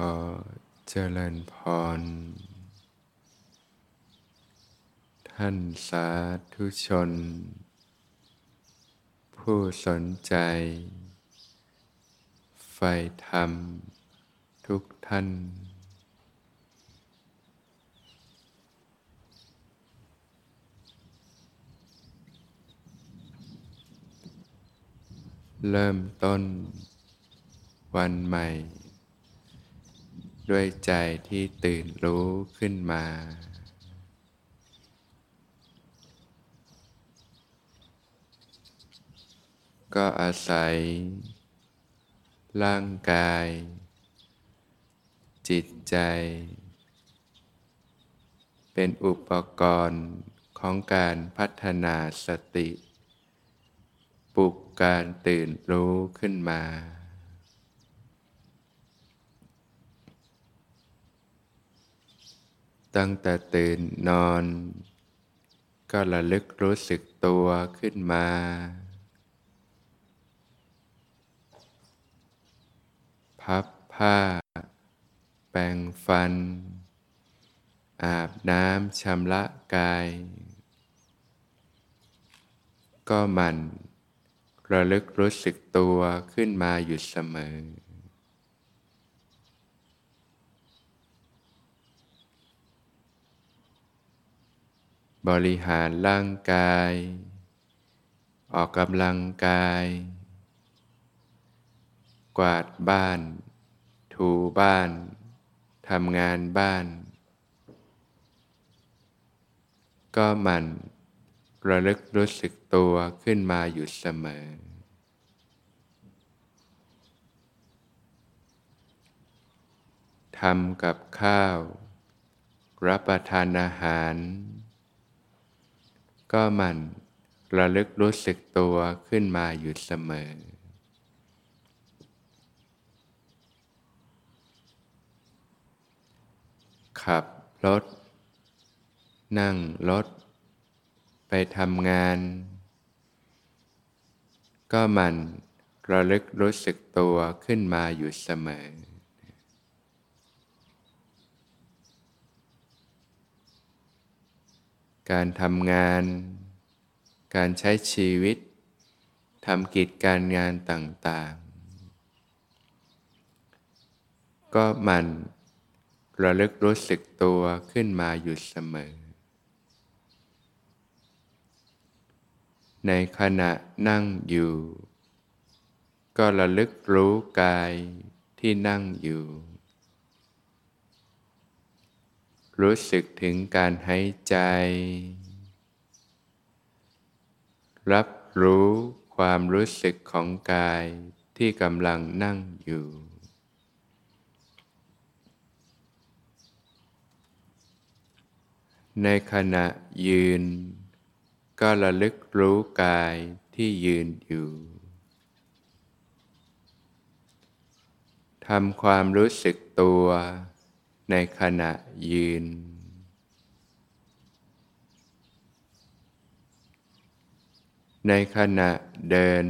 ขอเจริญพร ท่านสาธุชน ผู้สนใจใฝ่ธรรม ทุกท่าน เริ่มต้นวันใหม่ ด้วยใจที่ตื่นรู้ขึ้นมา ก็อาศัย ร่างกาย จิตใจ เป็นอุปกรณ์ของการพัฒนาสติ ปลุกการตื่นรู้ขึ้นมา ตั้งแต่ตื่นนอน ก็ระลึกรู้สึกตัวขึ้นมา พับผ้า แปรงฟัน อาบน้ำชำระกาย ก็มันระลึกรู้สึกตัวขึ้นมาอยู่เสมอ บริหารร่างกาย ออกกำลังกาย กวาดบ้าน ถูบ้าน ทำงานบ้าน ก็มันระลึกรู้สึกตัวขึ้นมาอยู่เสมอ ทำกับข้าว รับประทานอาหาร ก็มันระลึกรู้สึกตัวขึ้นมาอยู่เสมอ ขับรถ นั่งรถ ไปทำงาน ก็มันระลึกรู้สึกตัวขึ้นมาอยู่เสมอ การทำงาน การใช้ชีวิตทำกิจการงานต่างๆ ก็มันระลึกรู้สึกตัวขึ้นมาอยู่เสมอ ในขณะนั่งอยู่ ก็ระลึกรู้กายที่นั่งอยู่ รู้สึกถึงการหายใจ รับรู้ความรู้สึกของกายที่กำลังนั่งอยู่ในขณะยืน ก็ระลึกรู้กายที่ยืนอยู่ ทำความรู้สึกตัว ในขณะยืน ในขณะเดิน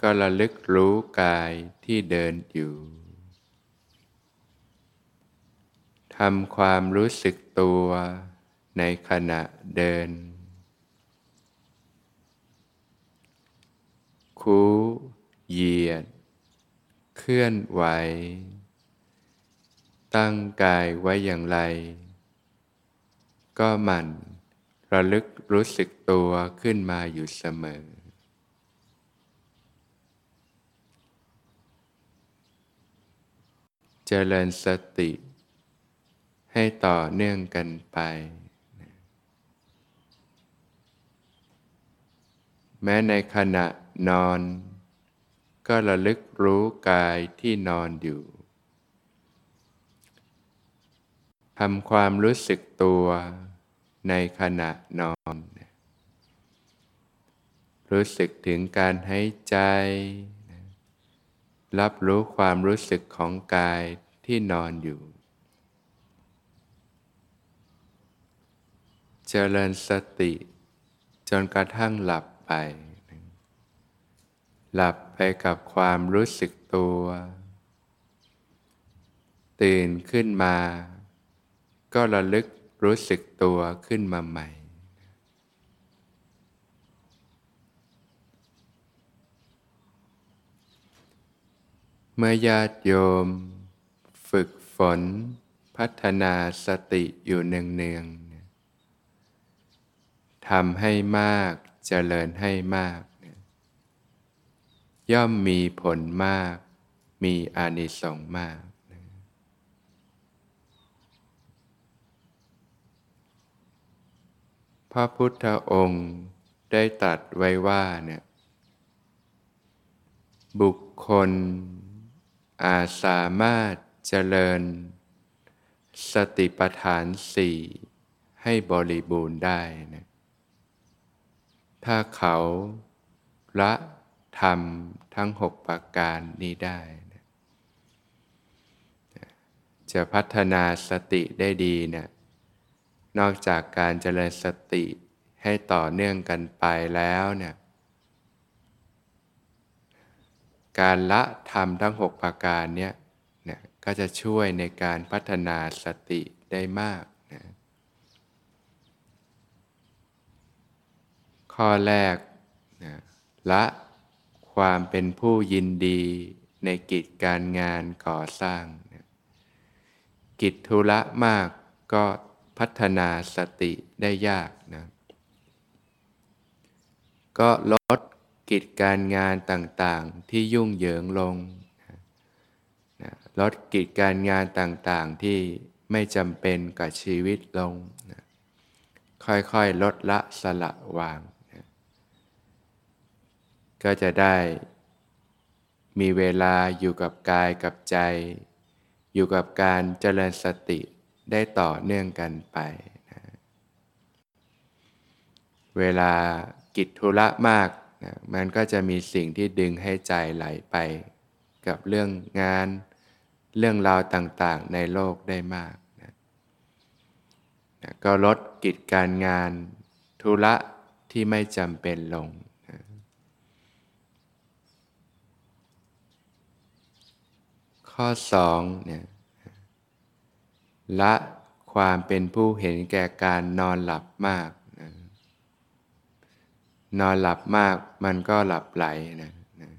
ก็ระลึกรู้กายที่เดินอยู่ทำความรู้สึกตัวในขณะเดิน คูเหยียด เคลื่อนไหว ตั้งกายไว้อย่างไร ก็มันระลึกรู้สึกตัวขึ้นมาอยู่เสมอ เจริญสติ ให้ต่อเนื่องกันไป แม้ในขณะนอน ก็ระลึกรู้กายที่นอนอยู่ ทำความรู้สึกตัวในขณะนอน รู้สึกถึงการหายใจ รับรู้ความรู้สึกของกายที่นอนอยู่ เจริญสติ จนกระทั่งหลับไป หลับไปกับความรู้สึกตัว ตื่นขึ้นมา ก็ระลึกรู้สึกตัวขึ้นมาใหม่ เมื่อญาติโยม ฝึกฝน พัฒนาสติอยู่เนืองๆทำให้มากเจริญให้มาก ย่อมมีผลมาก มีอานิสงส์มาก พระพุทธองค์ได้ตัดไว้ว่าเนี่ยบุคคล อาจสามารถเจริญ สติปัฏฐานสี่ให้บริบูรณ์ได้นะถ้าเขาละทำทั้งหกประการนี้ได้นะจะพัฒนาสติได้ดีเนะี่ย นอกจากการเจริญสติให้ต่อเนื่องกันไปแล้วเนี่ยการละธรรมทั้งหกประการเนี่ยเนี่ยก็จะช่วยในการพัฒนาสติได้มากนะข้อแรกนะละความเป็นผู้ยินดีในกิจการงานก่อสร้างนะกิจธุระมากก็ พัฒนาสติได้ยากนะก็ลดกิจการงานต่างๆที่ยุ่งเหยิงลงนะลดกิจการงานต่างๆที่ไม่จำเป็นกับชีวิตลงนะค่อยๆ ลดละสละวางนะก็จะได้มีเวลาอยู่กับกายกับใจ อยู่กับการเจริญสติ ได้ต่อเนื่องกันไปนะเวลากิจธุระมากนะมันก็จะมีสิ่งที่ดึงให้ใจไหลไป กับเรื่องงาน เรื่องราวต่างๆ ในโลกได้มากนะนะก็ลดกิจการงานธุระที่ไม่จำเป็นลงนะข้อสองเนี่ย ละความเป็นผู้เห็นแก่การนอนหลับมากนะนอนหลับมากมันก็หลับไหลนะนะ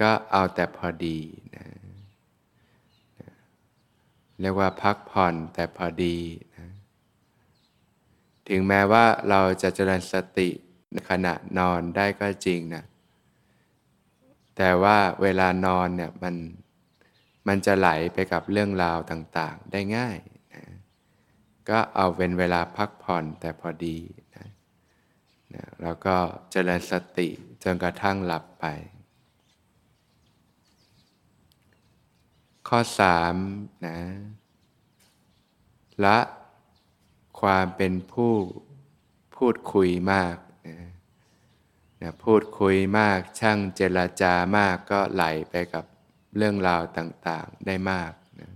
ก็เอาแต่พอดีนะนะเรียกว่าพักผ่อนแต่พอดีนะถึงแม้ว่าเราจะเจริญสติในขณะนอนได้ก็จริงนะแต่ว่าเวลานอนเนี่ยมัน มันจะไหลไปกับเรื่องราวต่างๆ ได้ง่ายนะก็เอาเป็นเวลาพักผ่อนแต่พอดีนะนะแล้วก็เจริญสติจนกระทั่งหลับไป ข้อสามนะละความเป็นผู้พูดคุยมากนะนะพูดคุยมากช่างเจรจามากก็ไหลไปกับ เรื่องราวต่างๆได้มากนะ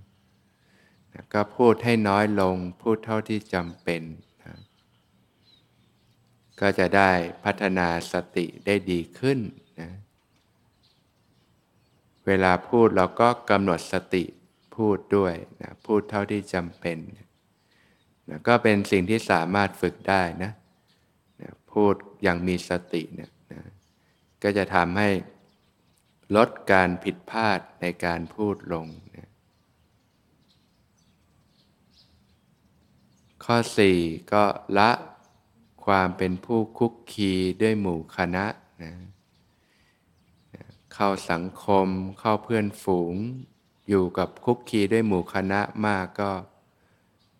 นะก็พูดให้น้อยลงพูดเท่าที่จำเป็นนะก็จะได้พัฒนาสติได้ดีขึ้นนะเวลาพูดเราก็กำหนดสติพูดด้วยนะพูดเท่าที่จำเป็นนะก็เป็นสิ่งที่สามารถฝึกได้นะนะพูดอย่างมีสติเนี่ยนะก็จะทำให้ ลดการผิดพลาดในการพูดลงนะข้อ 4 ก็ละความเป็นผู้คุกคีด้วยหมู่คณะนะเข้าสังคมเข้าเพื่อนฝูง อยู่กับคุกคีด้วยหมู่คณะมากก็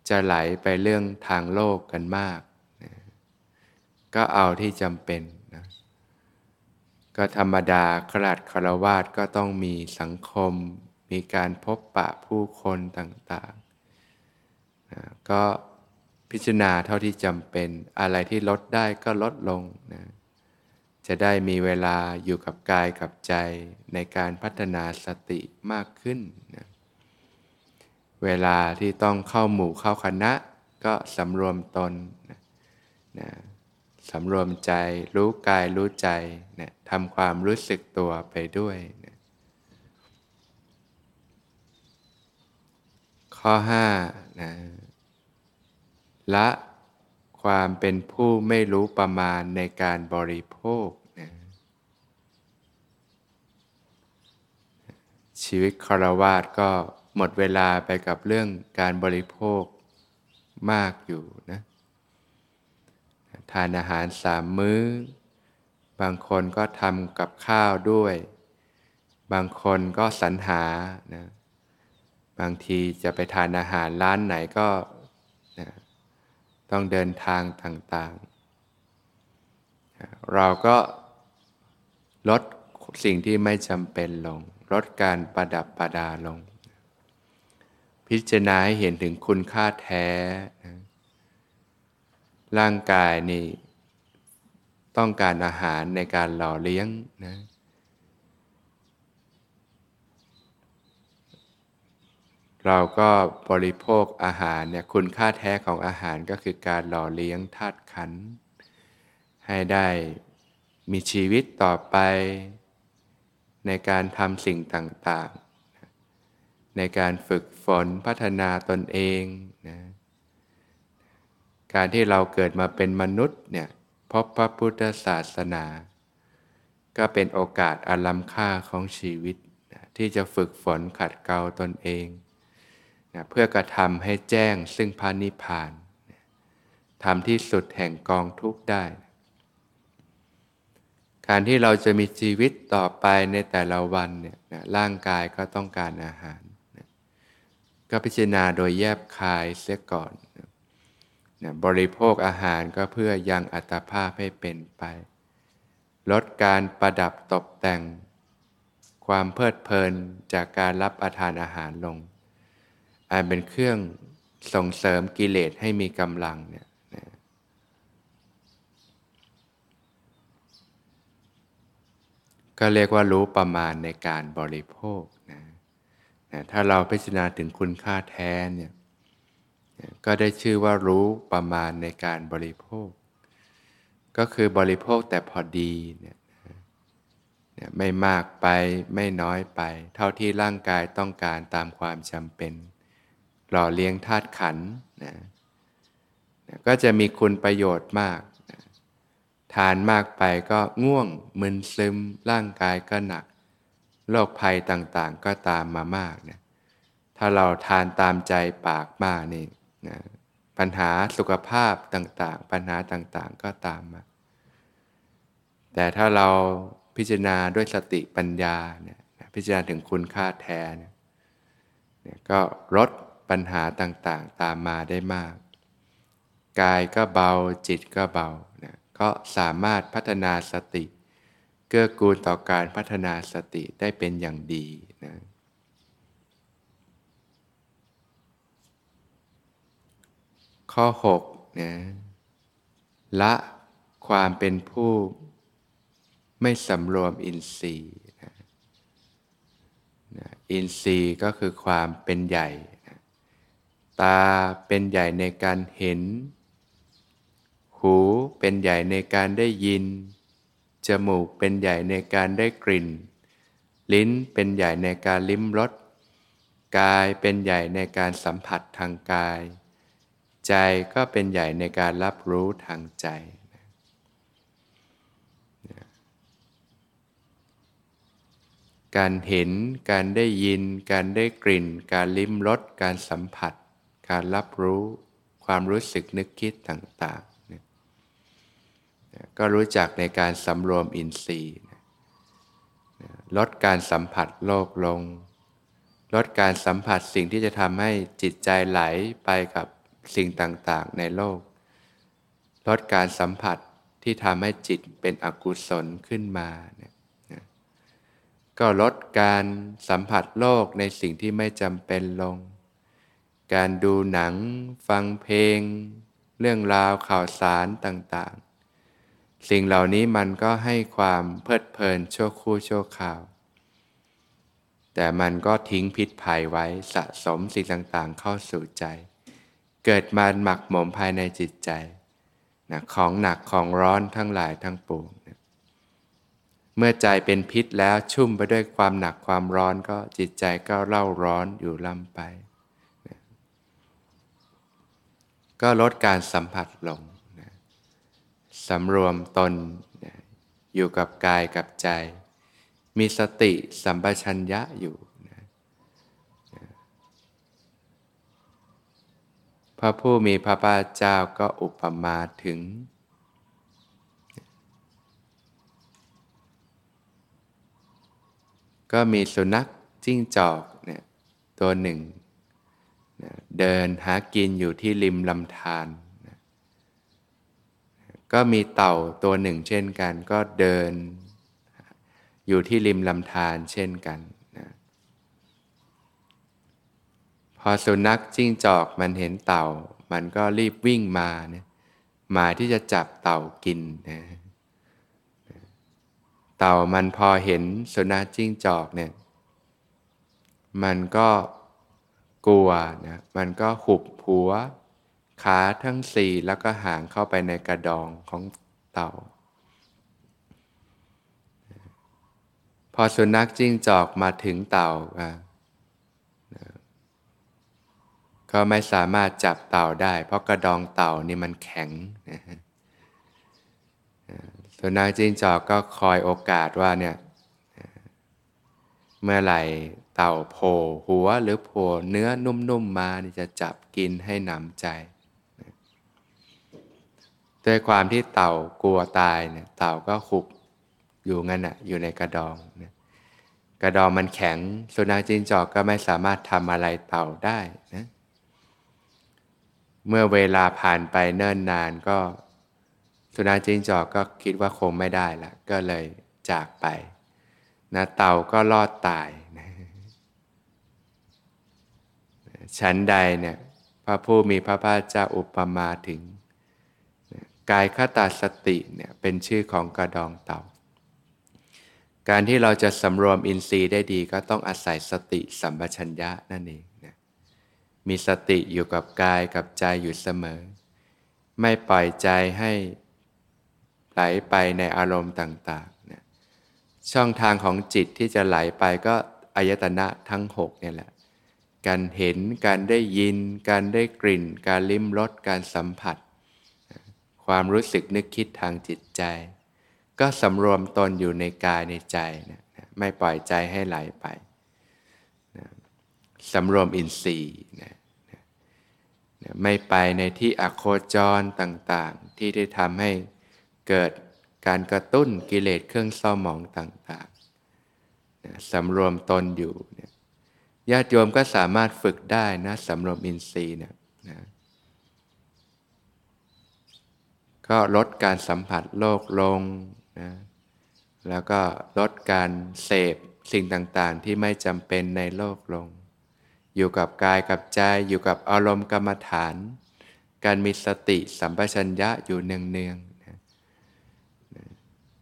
จะไหลไปเรื่องทางโลกกันมากนะก็เอาที่จำเป็น ก็ธรรมดาขลาดคารวาสก็ต้องมีสังคม มีการพบปะผู้คนต่างๆนะก็พิจารณาเท่าที่จำเป็นอะไรที่ลดได้ก็ลดลงนะจะได้มีเวลาอยู่กับกายกับใจในการพัฒนาสติมากขึ้นนะเวลาที่ต้องเข้าหมู่เข้าคณะก็สำรวมตนนะนะ สำรวมใจรู้กายรู้ใจเนี่ยทำความรู้สึกตัวไปด้วยนะข้อห้านะละความเป็นผู้ไม่รู้ประมาณในการบริโภคนะชีวิตคารวาสก็หมดเวลาไปกับเรื่องการบริโภคมากอยู่นะ ทานอาหารสามมื้อ บางคนก็ทำกับข้าวด้วย บางคนก็สรรหานะบางทีจะไปทานอาหารร้านไหนก็นะต้องเดินทางต่างๆ เราก็ลดสิ่งที่ไม่จำเป็นลง ลดการประดับประดาลง พิจารณาให้เห็นถึงคุณค่าแท้ ร่างกายนี่ต้องการอาหารในการหล่อเลี้ยงนะเราก็บริโภคอาหารเนี่ยคุณค่าแท้ของอาหารก็คือการหล่อเลี้ยงธาตุขัน ให้ได้มีชีวิตต่อไป ในการทำสิ่งต่างๆ ในการฝึกฝนพัฒนาตนเอง การที่เราเกิดมาเป็นมนุษย์เนี่ยพบพระพุทธศาสนา ก็เป็นโอกาสอันล้ำค่าของชีวิตนะที่จะฝึกฝนขัดเกลาตนเองนะเพื่อกระทำให้แจ้งซึ่งพานิพานทำที่สุดแห่งกองทุกข์ได้ การที่เราจะมีชีวิตต่อไปในแต่ละวันเนี่ยนะร่างกายก็ต้องการอาหารนะก็พิจารณาโดยแยบคายเสียก่อน นะบริโภคอาหารก็เพื่อยังอัตภาพให้เป็นไป ลดการประดับตกแต่ง ความเพลิดเพลินจากการรับประทานอาหารลงอันเป็นเครื่องส่งเสริมกิเลสให้มีกำลังเนี่ยนะก็เรียกว่ารู้ประมาณในการบริโภคนะนะถ้าเราพิจารณาถึงคุณค่าแท้เนี่ย ก็ได้ชื่อว่ารู้ประมาณในการบริโภค ก็คือบริโภคแต่พอดีเนี่ยไม่มากไปไม่น้อยไป เท่าที่ร่างกายต้องการตามความจำเป็น หล่อเลี้ยงธาตุขันนะก็จะมีคุณประโยชน์มากนะทานมากไปก็ง่วงมึนซึม ร่างกายก็หนักโรคภัยต่างๆก็ตามมามากนะถ้าเราทานตามใจปากมากนี่ นะปัญหาสุขภาพต่างๆ ปัญหาต่างๆก็ตามมา แต่ถ้าเราพิจารณาด้วยสติปัญญาเนี่ยพิจารณาถึงคุณค่าแท้เนี่ยก็ลดปัญหาต่างๆ ตามมาได้มาก กายก็เบาจิตก็เบานะก็สามารถพัฒนาสติ เกื้อกูลต่อการพัฒนาสติได้เป็นอย่างดีนะ ข้อ6นะละความเป็นผู้ไม่สำรวมอินทรีย์นะนะอินทรีย์ก็คือความเป็นใหญ่นะตาเป็นใหญ่ในการเห็น หูเป็นใหญ่ในการได้ยิน จมูกเป็นใหญ่ในการได้กลิ่น ลิ้นเป็นใหญ่ในการลิ้มรส กายเป็นใหญ่ในการสัมผัสทางกาย ใจก็เป็นใหญ่ในการรับรู้ทางใจ การเห็น การได้ยิน การได้กลิ่น การลิ้มรส การสัมผัส การรับรู้ ความรู้สึกนึกคิดต่างๆ ก็รู้จักในการสำรวมอินทรีย์ ลดการสัมผัสโลกลง ลดการสัมผัสสิ่งที่จะทำให้จิตใจไหลไปกับ สิ่งต่างๆ ในโลก ลดการสัมผัสที่ทำให้จิตเป็นอกุศลขึ้นมาเนี่ยก็ลดการสัมผัสโลกในสิ่งที่ไม่จำเป็นลง การดูหนัง ฟังเพลง เรื่องราวข่าวสารต่างๆ สิ่งเหล่านี้มันก็ให้ความเพลิดเพลินชั่วคู่ชั่วข่าว แต่มันก็ทิ้งพิษภัยไว้สะสมสิ่งต่างๆเข้าสู่ใจ เกิดมาหมักหมมภายในจิตใจนะของหนักของร้อนทั้งหลายทั้งปวงนะเมื่อใจเป็นพิษแล้วชุ่มไปด้วยความหนักความร้อนก็จิตใจก็เล่าร้อนอยู่ล่ำไปนะก็ลดการสัมผัสลงนะสำรวมตนนะอยู่กับกายกับใจ มีสติสัมปชัญญะอยู่นะนะ พระผู้มีพระภาคเจ้าก็อุปมาถึง ก็มีสุนัขจิ้งจอกเนี่ยตัวหนึ่ง เดินหากินอยู่ที่ริมลำธารก็มีเต่าตัวหนึ่งเช่นกัน ก็เดิน อยู่ที่ริมลำธารเช่นกันนะ พอสุนัขจิ้งจอกมันเห็นเต่า มันก็รีบวิ่งมานี่ยมาที่จะจับเต่ากินนะเต่ามันพอเห็นสุนัขจิ้งจอกเนี่ยมันก็กลัวนะมันก็หุบหัว ขาทั้งสี่แล้วก็หางเข้าไปในกระดองของเต่า พอสุนัขจิ้งจอกมาถึงเต่า ก็ไม่สามารถจับเต่าได้ เพราะกระดองเต่านี่มันแข็งนะฮะสุนัขจิ้งจอกก็คอยโอกาสว่าเนี่ยเมื่อไหร่เต่าโผล่หัวหรือโผล่เนื้อนุ่มๆมานี่จะจับกินให้หนำใจด้วยความที่เต่ากลัวตายเนี่ยเต่าก็ขุบอยู่งั้นอะอยู่ในกระดองนะกระดองมันแข็งสุนัขจิ้งจอกก็ไม่สามารถทำอะไรเต่าได้นะ เมื่อเวลาผ่านไปเนิ่นนานก็ สุนัขจิ้งจอกก็คิดว่าคงไม่ได้ละก็เลยจากไปนะเต่าก็รอดตายนะชั้นใดเนี่ยพระผู้มีพระภาคเจ้าอุปมาถึงกายคตาสติเนี่ยเป็นชื่อของกระดองเต่า การที่เราจะสำรวมอินทรีย์ได้ดีก็ต้องอาศัยสติสัมปชัญญะนั่นเอง มีสติอยู่กับกายกับใจอยู่เสมอ ไม่ปล่อยใจให้ไหลไปในอารมณ์ต่างๆนะช่องทางของจิตที่จะไหลไปก็อายตนะทั้งหกเนี่ยแหละ การเห็น การได้ยิน การได้กลิ่น การลิ้มรส การสัมผัส ความรู้สึกนึกคิดทางจิตใจ ก็สำรวมตนอยู่ในกายในใจนะไม่ปล่อยใจให้ไหลไป สำรวมอินทรีย์นะไม่ไปในที่อโคจรต่างๆ ที่ได้ทำให้เกิดการกระตุ้นกิเลสเครื่องเศร้าหมองต่างๆนะสำรวมตนอยู่ญาติโยมก็สามารถฝึกได้นะสำรวมอินทรีย์นี่ยนะก็ลดการสัมผัสโลกลงนะแล้วก็ลดการเสพสิ่งต่างๆ ที่ไม่จำเป็นในโลกลง อยู่กับกายกับใจอยู่กับอารมณ์กรรมฐาน การมีสติสัมปชัญญะอยู่เนืองๆนะ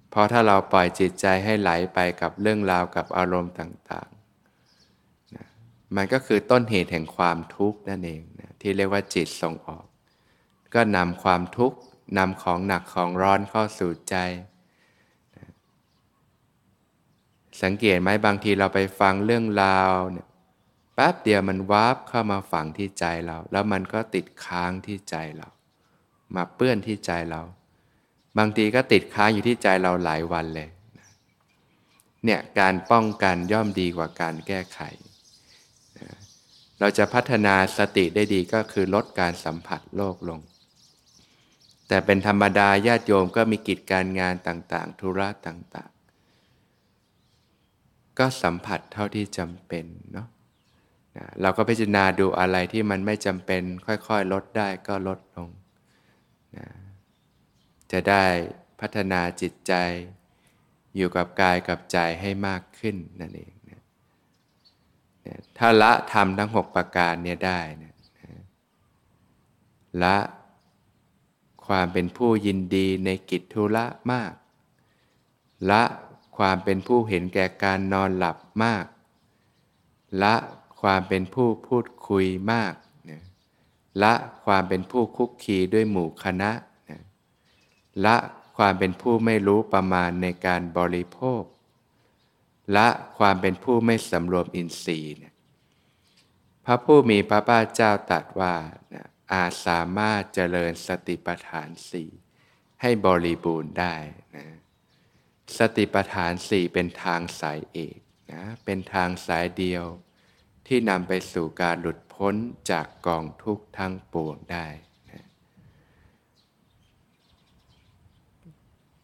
เพราะถ้าเราปล่อยจิตใจให้ไหลไปกับเรื่องราวกับอารมณ์ต่างๆนะมันก็คือต้นเหตุแห่งความทุกข์นั่นเองนะที่เรียกว่าจิตส่งออก ก็นำความทุกข์นำของหนักของร้อนเข้าสู่ใจสังเกตไหมบางทีเราไปฟังเรื่องราวเนี่ย แป๊บเดียวมันวาบเข้ามาฝังที่ใจเรา แล้วมันก็ติดค้างที่ใจเรา มาเปื้อนที่ใจเรา บางทีก็ติดค้างอยู่ที่ใจเราหลายวันเลยเนี่ยการป้องกันย่อมดีกว่าการแก้ไข เราจะพัฒนาสติได้ดีก็คือลดการสัมผัสโลกลง แต่เป็นธรรมดาญาติโยมก็มีกิจการงานต่าง ๆ ธุระต่าง ๆ ก็สัมผัสเท่าที่จำเป็นเนาะ เราก็พิจารณาดูอะไรที่มันไม่จำเป็นค่อยๆ ลดได้ก็ลดลงนะจะได้พัฒนาจิตใจ อยู่กับกายกับใจให้มากขึ้นนั่นเองนะถ้าละทำทั้งหกประการเนี่ยได้นะละความเป็นผู้ยินดีในกิจธุระมาก ละความเป็นผู้เห็นแก่การนอนหลับมาก ละ ความเป็นผู้พูดคุยมากนะละความเป็นผู้คุกคีด้วยหมู่คณะนะละความเป็นผู้ไม่รู้ประมาณในการบริโภคและความเป็นผู้ไม่สำรวมอินทรีย์พระผู้มีพระภาคเจ้าตรัสว่าอาจสามารถเจริญสติปัฏฐานสี่ให้บริบูรณ์ได้นะสติปัฏฐานสี่เป็นทางสายเอกนะเป็นทางสายเดียว ที่นำไปสู่การหลุดพ้นจากกองทุกข์ทั้งปวงได้